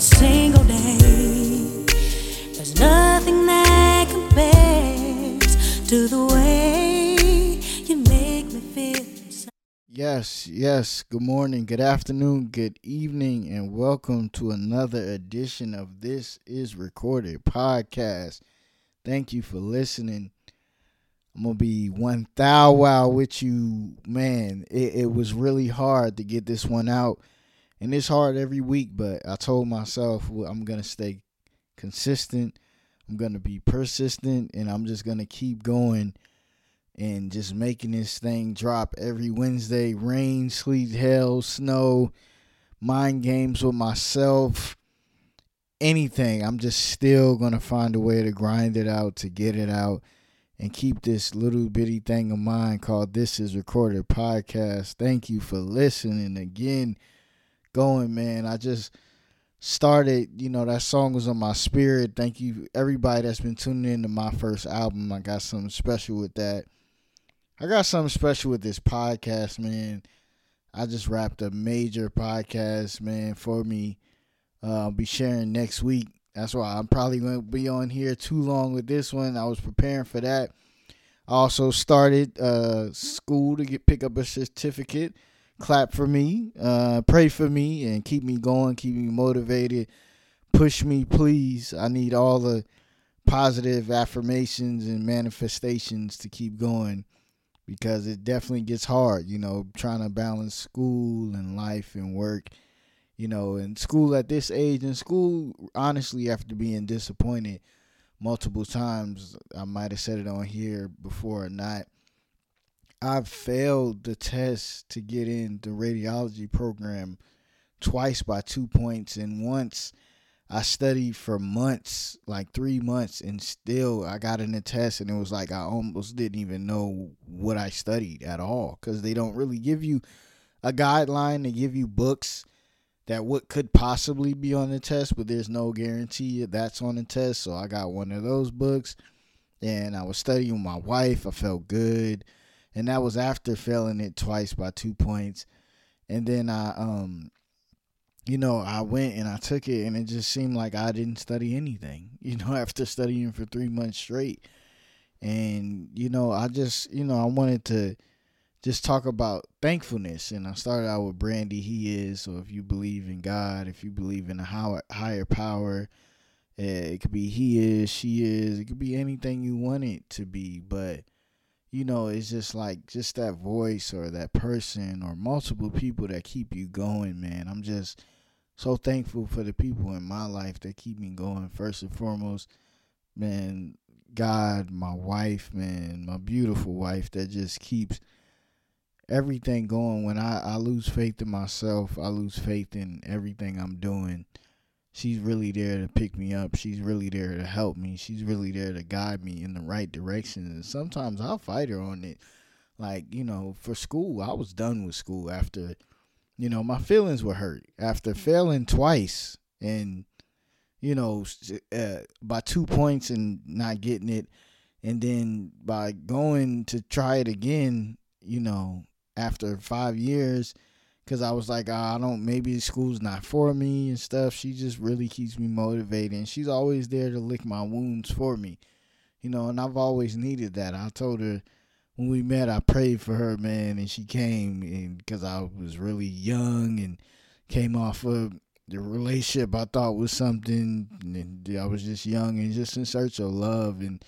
single day. There's nothing that compares to the way you make me feel. Yes, yes. Good morning, good afternoon, good evening, and welcome to another edition of This Is Recorded podcast. Thank you for listening. I'm gonna be one thou wow with you, man. It, it was really hard to get this one out, and it's hard every week. But I told myself well, I'm gonna stay consistent. I'm gonna be persistent, and I'm just gonna keep going and just making this thing drop every Wednesday. Rain, sleet, hail, snow, mind games with myself, anything. I'm just still to find a way to grind it out, to get it out, and keep this little bitty thing of mine called This Is Recorded Podcast. Thank you for listening again. Going, man. I just started, you know, that song was on my spirit. Thank you, everybody that's been tuning in to my first album. I got something special with that. I got something special with this podcast, man. I just wrapped a major podcast, man, for me. Uh, I'll be sharing next week. That's why I'm probably going to be on here too long with this one. I was preparing for that. I also started uh, school to get pick up a certificate. Clap for me, uh, pray for me, and keep me going, keep me motivated. Push me, please. I need all the positive affirmations and manifestations to keep going because it definitely gets hard, you know, trying to balance school and life and work, you know, and school at this age and school honestly after being disappointed multiple times, I might have said it on here before or not. I've failed the test to get in the radiology program twice by 2 points and once I studied for months, like three months, and still I got in the test, and it was like I almost didn't even know what I studied at all because they don't really give you a guideline. They give you books that what could possibly be on the test, but there's no guarantee that's on the test. So I got one of those books, and I was studying with my wife. I felt good, and that was after failing it twice by two points, and then I um you know, I went and I took it, and it just seemed like I didn't study anything, you know, after studying for three months straight. And, you know, I just, you know, I wanted to just talk about thankfulness. And I started out with Brandy, He is. So if you believe in God, if you believe in a higher power, eh, it could be He is, She is, it could be anything you want it to be. But, you know, it's just like just that voice or that person or multiple people that keep you going, man. I'm just so thankful for the people in my life that keep me going. First and foremost, man, God, my wife, man, my beautiful wife that just keeps everything going. When I, I lose faith in myself, I lose faith in everything I'm doing. She's really there to pick me up. She's really there to help me. She's really there to guide me in the right direction. And sometimes I'll fight her on it. Like, you know, for school, I was done with school after you know, my feelings were hurt after failing twice and, you know, uh, by two points and not getting it. And then by going to try it again, you know, after five years, because I was like, oh, I don't, maybe school's not for me and stuff. She just really keeps me motivated. And she's always there to lick my wounds for me, you know, and I've always needed that. I told her, when we met, I prayed for her, man, and she came, and because I was really young and came off of the relationship I thought was something, and I was just young and just in search of love and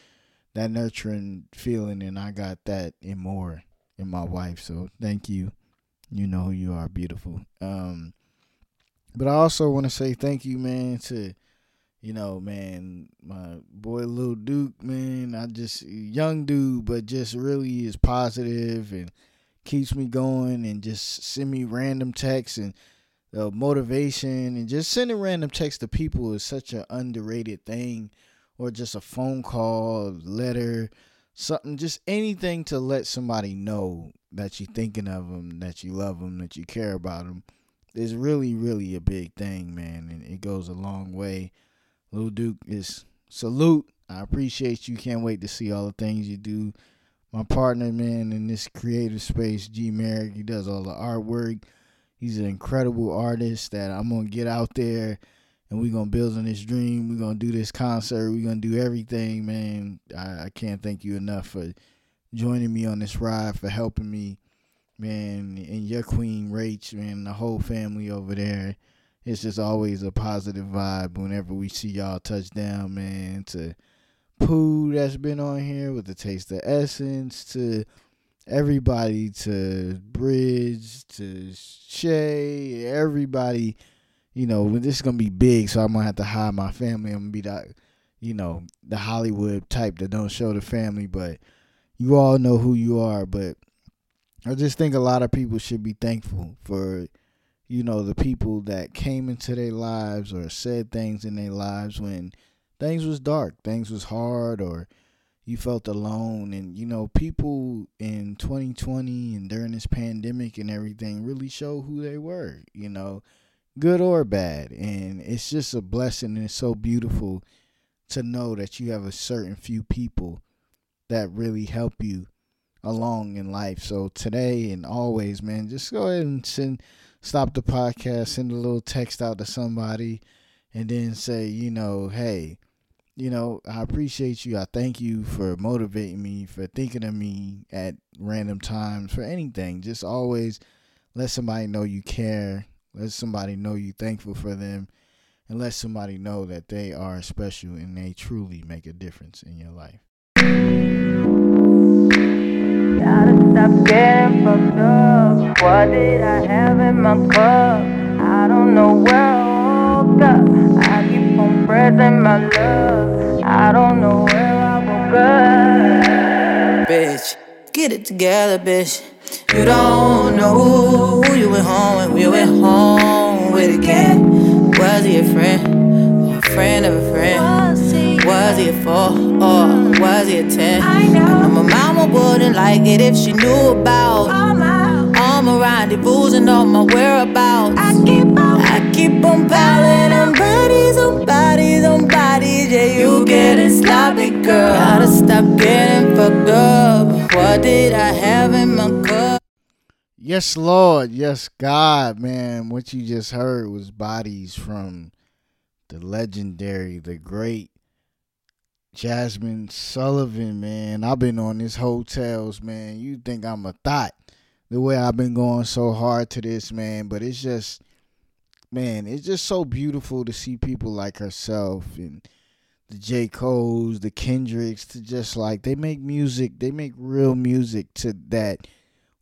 that nurturing feeling, and I got that and more in my wife. So thank you. You know who you are, beautiful. Um, but I also want to say thank you, man, to you know, man, my boy Lil Duke, man, I just young dude, but just really is positive and keeps me going and just send me random texts and uh, motivation and just sending random texts to people is such an underrated thing or just a phone call, letter, something, just anything to let somebody know that you're thinking of them, that you love them, that you care about them is really, really a big thing, man, and it goes a long way Lil Duke is salute. I appreciate you. Can't wait to see all the things you do. My partner, man, in this creative space, G Merrick, he does all the artwork. He's an incredible artist that I'm gonna get out there and we're gonna build on this dream. We're gonna do this concert. We're gonna do everything, man. I, I can't thank you enough for joining me on this ride, for helping me, man, and your queen Rach, man, the whole family over there. It's just always a positive vibe whenever we see y'all touch down, man. To Pooh that's been on here with the taste of essence, to everybody, to Bridge, to Shay, everybody you know, this is gonna be big, so I'm gonna have to hide my family. I'm gonna be that, you know, the Hollywood type that don't show the family, but you all know who you are. But I just think a lot of people should be thankful for, you know, the people that came into their lives or said things in their lives when things was dark, things was hard, or you felt alone. And you know, people in 2020 and during this pandemic and everything really show who they were. You know good or bad. And it's just a blessing and it's so beautiful to know that you have a certain few people that really help you along in life. So today and always, man, just go ahead and send stop the podcast, send a little text out to somebody and then say, you know, hey, you know, I appreciate you. I thank you for motivating me, for thinking of me at random times, for anything. Just always let somebody know you care let somebody know you thankful for them and let somebody know that they are special and they truly make a difference in your life. Gotta stop getting fucked up. What did I have in my cup? I don't know where I woke up. I keep on pressing my love. I don't know where I woke up. Bitch, get it together, bitch. You don't know who you went home with, we went home with again. Was he a friend a friend of a friend? Was he a four or was he a ten? I know my mama wouldn't like it if she knew about all my, all my rendezvous and all my whereabouts. I keep on, I keep on piling on bodies, on bodies, on bodies. Yeah, you getting sloppy, girl. Gotta stop getting fucked up. What did I have in my cup? Yes, Lord. Yes, God, man. What you just heard was bodies from the legendary, the great Jazmine Sullivan, man. I've been on these hotels, man. You think I'm a thought the way I've been going so hard to this, man. But it's just, man, it's just so beautiful to see people like herself and the J. Cole's, the Kendricks, to just like, they make music, they make real music to that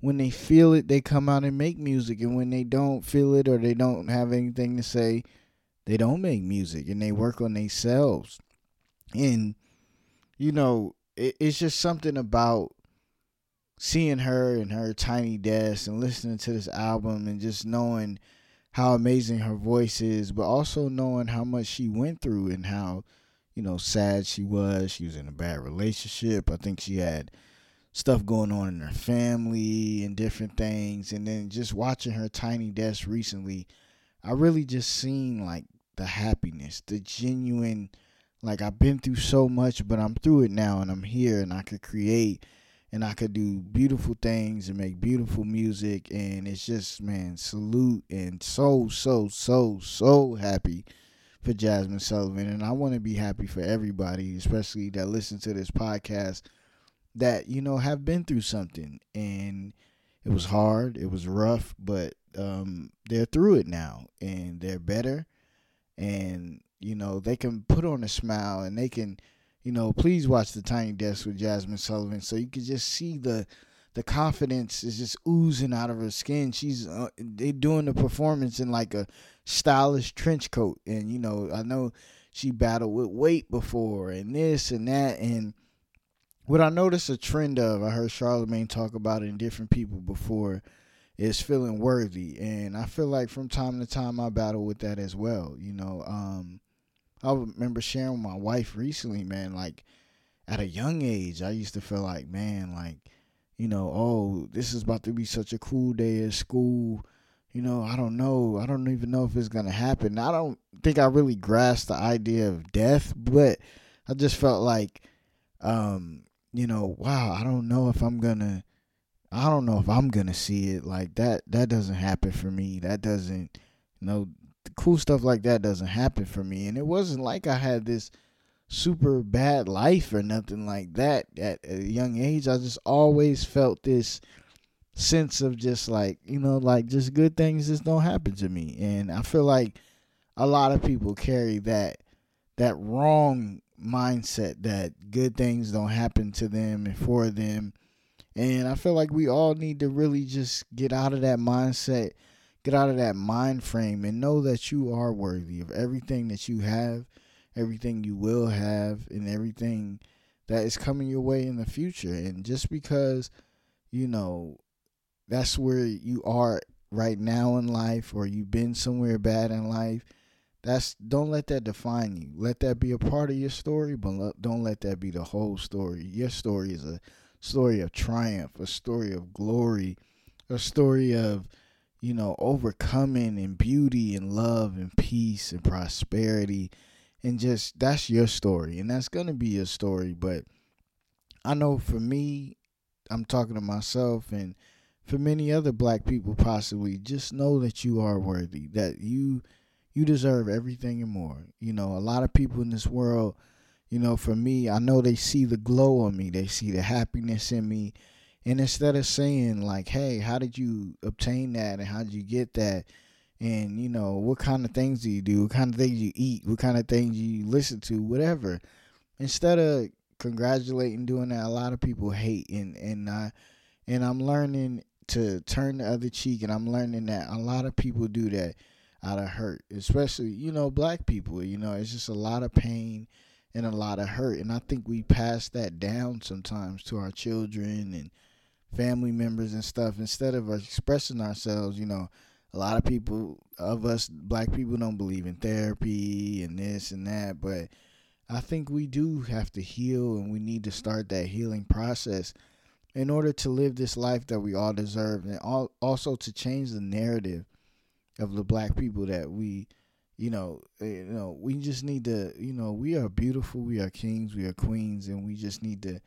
when they feel it, they come out and make music. And when they don't feel it or they don't have anything to say, they don't make music and they work on themselves. And, you know, it, it's just something about seeing her and her tiny desk and listening to this album and just knowing how amazing her voice is, but also knowing how much she went through and how, you know, sad she was. She was in a bad relationship. I think she had stuff going on in her family and different things and then just watching her tiny desk recently i really just seen like the happiness the genuine like i've been through so much but i'm through it now and i'm here and i could create and i could do beautiful things and make beautiful music and it's just man salute and so so so so happy for Jazmine Sullivan and i want to be happy for everybody especially that listen to this podcast that you know have been through something and it was hard it was rough but um, they're through it now and they're better and you know they can put on a smile and they can you know please watch the tiny desk with Jazmine Sullivan so you can just see the the confidence is just oozing out of her skin she's uh, they doing the performance in like a stylish trench coat and you know i know she battled with weight before and this and that and what I noticed a trend of, I heard Charlemagne talk about it in different people before, is feeling worthy. And I feel like from time to time I battle with that as well. You know, um, I remember sharing with my wife recently, man, like at a young age, I used to feel like, man, like, you know, oh, this is about to be such a cool day at school. You know, I don't know. I don't even know if it's going to happen. I don't think I really grasped the idea of death, but I just felt like, um, you know, wow, I don't know if I'm gonna, I don't know if I'm gonna see it like that. That doesn't happen for me. That doesn't, you know, cool stuff like that doesn't happen for me. And it wasn't like I had this super bad life or nothing like that at a young age. I just always felt this sense of just like, you know, like just good things just don't happen to me. And I feel like a lot of people carry that that wrong mindset that good things don't happen to them and for them. And I feel like we all need to really just get out of that mindset, get out of that mind frame, and know that you are worthy of everything that you have, everything you will have, and everything that is coming your way in the future. And just because, you know, that's where you are right now in life, or you've been somewhere bad in life, that's don't let that define you. Let that be a part of your story, but don't let that be the whole story. Your story is a story of triumph, a story of glory, a story of you know overcoming and beauty and love and peace and prosperity and just that's your story and that's going to be your story but I know for me I'm talking to myself and for many other black people possibly just know that you are worthy that you you deserve everything and more. You know, a lot of people in this world, you know, for me, I know they see the glow on me, they see the happiness in me. And instead of saying, like, hey, how did you obtain that and how did you get that? And, you know, what kind of things do you do? What kind of things you eat? What kind of things you listen to? Whatever. Instead of congratulating doing that, a lot of people hate and and I and I'm learning to turn the other cheek and I'm learning that a lot of people do that out of hurt, especially, you know, black people. You know, it's just a lot of pain and a lot of hurt. And I think we pass that down sometimes to our children and family members and stuff instead of expressing ourselves. You know, a lot of people, of us black people, don't believe in therapy and this and that. But I think we do have to heal and we need to start that healing process in order to live this life that we all deserve and all, also to change the narrative of the black people that we you know eh, you know we just need to you know we are beautiful we are kings we are queens and we just need to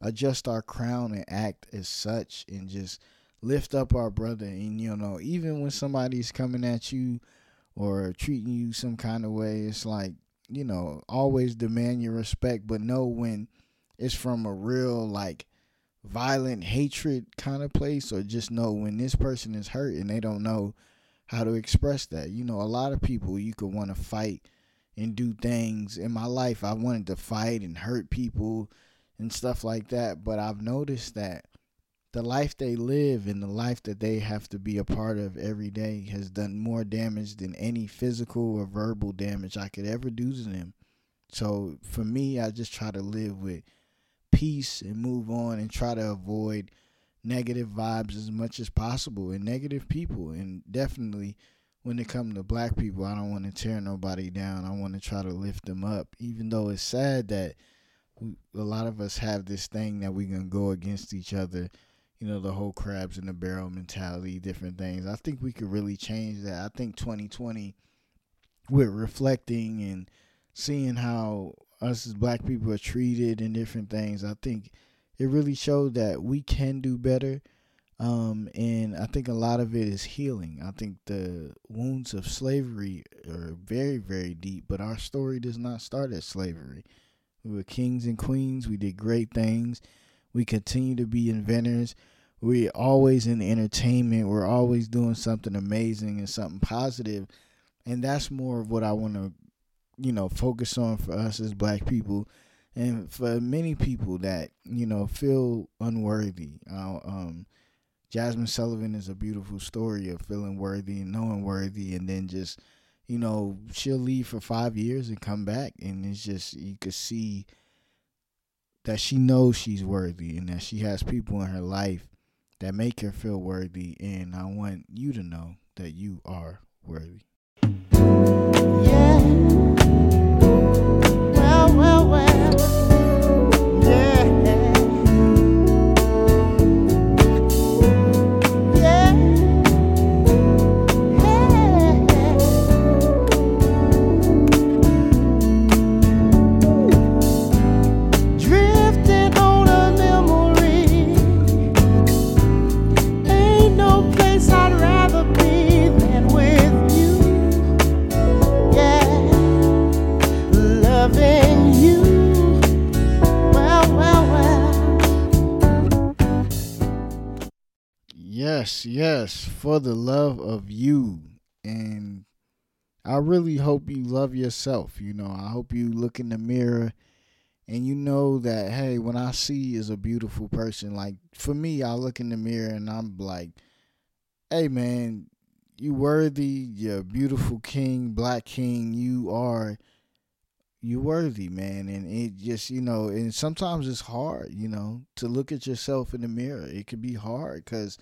adjust our crown and act as such and just lift up our brother and you know even when somebody's coming at you or treating you some kind of way it's like you know always demand your respect but know when it's from a real like violent hatred kind of place or just know when this person is hurt and they don't know how to express that. You know, a lot of people you could want to fight and do things. In my life, I wanted to fight and hurt people and stuff like that, but I've noticed that the life they live and the life that they have to be a part of every day has done more damage than any physical or verbal damage I could ever do to them. So for me, I just try to live with peace and move on and try to avoid negative vibes as much as possible and negative people. And definitely when it comes to black people, I don't want to tear nobody down. I want to try to lift them up, even though it's sad that a lot of us have this thing that we can go against each other. You know, the whole crabs in the barrel mentality, different things. I think we could really change that. I think 2020, with reflecting and seeing how us as black people are treated and different things, I think it really showed that we can do better. Um, and I think a lot of it is healing. I think the wounds of slavery are very, very deep, but our story does not start at slavery. We were kings and queens. We did great things. We continue to be inventors. We're always in entertainment. We're always doing something amazing and something positive. And that's more of what I want to, you know, focus on for us as black people and for many people that you know feel unworthy. Uh, um, Jazmine Sullivan is a beautiful story of feeling worthy and knowing worthy, and then just you know she'll leave for five years and come back, and it's just you could see that she knows she's worthy and that she has people in her life that make her feel worthy. And I want you to know that you are worthy. Yes, yes, for the love of you. And I really hope you love yourself. You know, I hope you look in the mirror and you know that, hey, when I see is a beautiful person, like for me, I look in the mirror and I'm like, hey, man, you worthy, you're beautiful king, black king. You are you're worthy, man. And it just, you know, and sometimes it's hard, you know, to look at yourself in the mirror. It could be hard because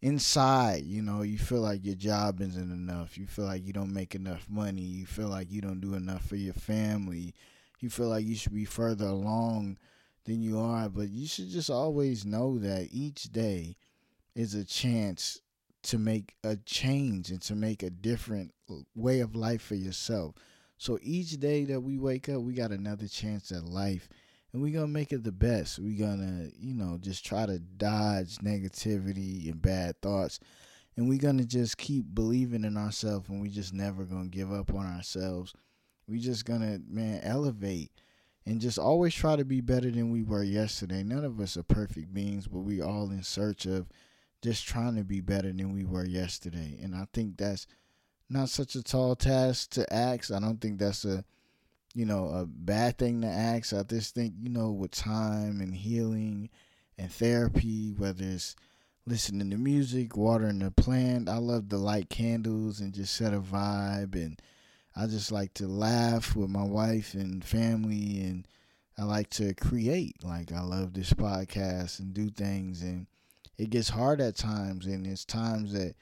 inside, you know, you feel like your job isn't enough. You feel like you don't make enough money. You feel like you don't do enough for your family. You feel like you should be further along than you are. But you should just always know that each day is a chance to make a change and to make a different way of life for yourself. So each day that we wake up, we got another chance at life and we're gonna make it the best. We're gonna, you know, just try to dodge negativity and bad thoughts. And we're gonna just keep believing in ourselves and we just never gonna give up on ourselves. We just gonna, man, elevate and just always try to be better than we were yesterday. None of us are perfect beings, but we all in search of just trying to be better than we were yesterday. And I think that's not such a tall task to ask. I don't think that's a you know a bad thing to ask. I just think you know with time and healing and therapy, whether it's listening to music, watering the plant. I love to light candles and just set a vibe and I just like to laugh with my wife and family and I like to create. Like I love this podcast and do things and it gets hard at times and it's times that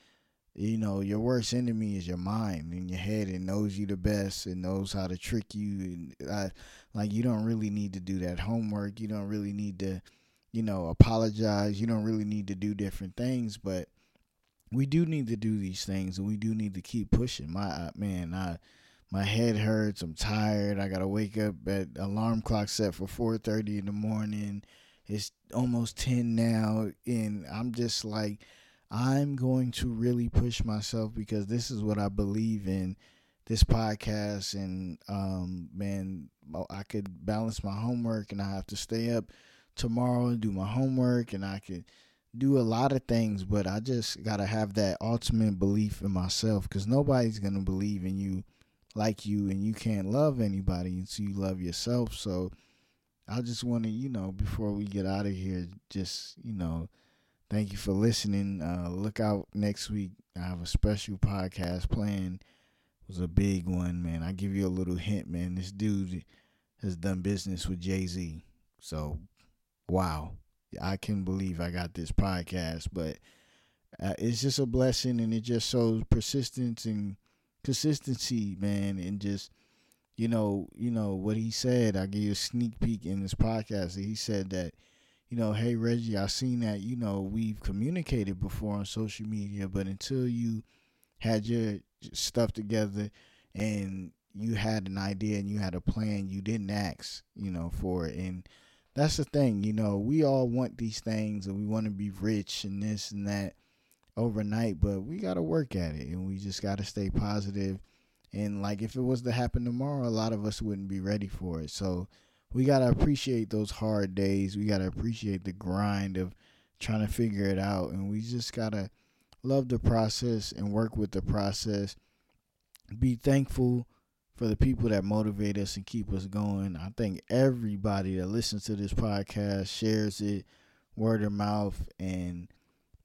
you know your worst enemy is your mind and your head. It knows you the best. It knows how to trick you. And uh, like you don't really need to do that homework. You don't really need to you know apologize. You don't really need to do different things. But we do need to do these things and we do need to keep pushing. My man i my head hurts. I'm tired. I gotta wake up at alarm clock set for 4.30 in the morning. It's almost 10 now. And i'm just like I'm going to really push myself because this is what I believe in. This podcast and um, man, I could balance my homework and I have to stay up tomorrow and do my homework and I could do a lot of things, but I just gotta have that ultimate belief in myself because nobody's gonna believe in you like you, and you can't love anybody until you love yourself. So I just want to, you know, before we get out of here, just you know Thank you for listening. Uh, look out next week. I have a special podcast planned. It was a big one, man. I give you a little hint, man. This dude has done business with Jay Z. So, wow. I can believe I got this podcast, but uh, it's just a blessing and it just shows persistence and consistency, man, and just you know, you know what he said. I gave you a sneak peek in this podcast. He said that you know, hey Reggie, I seen that, you know, we've communicated before on social media, but until you had your stuff together and you had an idea and you had a plan, you didn't ask, you know, for it. And that's the thing, you know, we all want these things and we want to be rich and this and that overnight, but we got to work at it and we just got to stay positive. And like if it was to happen tomorrow, a lot of us wouldn't be ready for it. So, we gotta appreciate those hard days. We gotta appreciate the grind of trying to figure it out, and we just gotta love the process and work with the process. Be thankful for the people that motivate us and keep us going. I think everybody that listens to this podcast shares it word of mouth and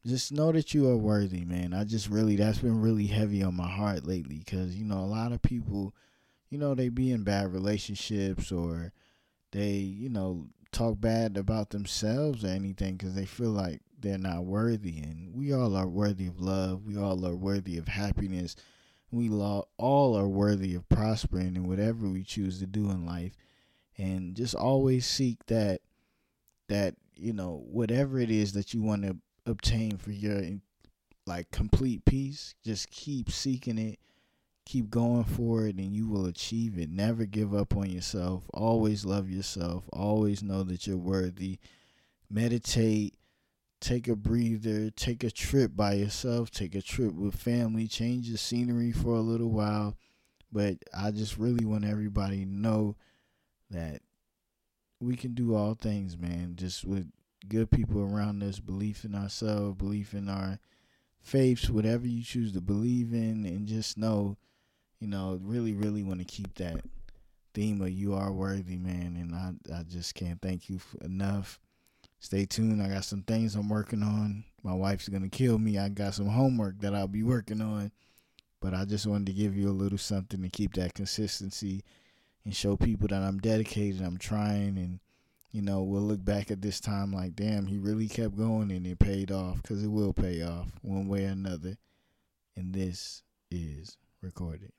just know that you are worthy, man. I just really that's been really heavy on my heart lately because you know a lot of people, you know, they be in bad relationships or they, you know, talk bad about themselves or anything because they feel like they're not worthy. And we all are worthy of love. We all are worthy of happiness. We all are worthy of prospering in whatever we choose to do in life. And just always seek that, that, you know, whatever it is that you want to obtain for your like complete peace, just keep seeking it keep going for it and you will achieve it. Never give up on yourself. Always love yourself. Always know that you're worthy. Meditate. Take a breather. Take a trip by yourself. Take a trip with family. Change the scenery for a little while. But I just really want everybody to know that we can do all things, man. Just with good people around us, belief in ourselves, belief in our faiths, whatever you choose to believe in, and just know, you know, really, really want to keep that theme of you are worthy, man. And I, I just can't thank you enough. Stay tuned. I got some things I'm working on. My wife's gonna kill me. I got some homework that I'll be working on. But I just wanted to give you a little something to keep that consistency and show people that I'm dedicated, I'm trying, and you know, we'll look back at this time like, damn, he really kept going and it paid off because it will pay off one way or another. And this is recorded.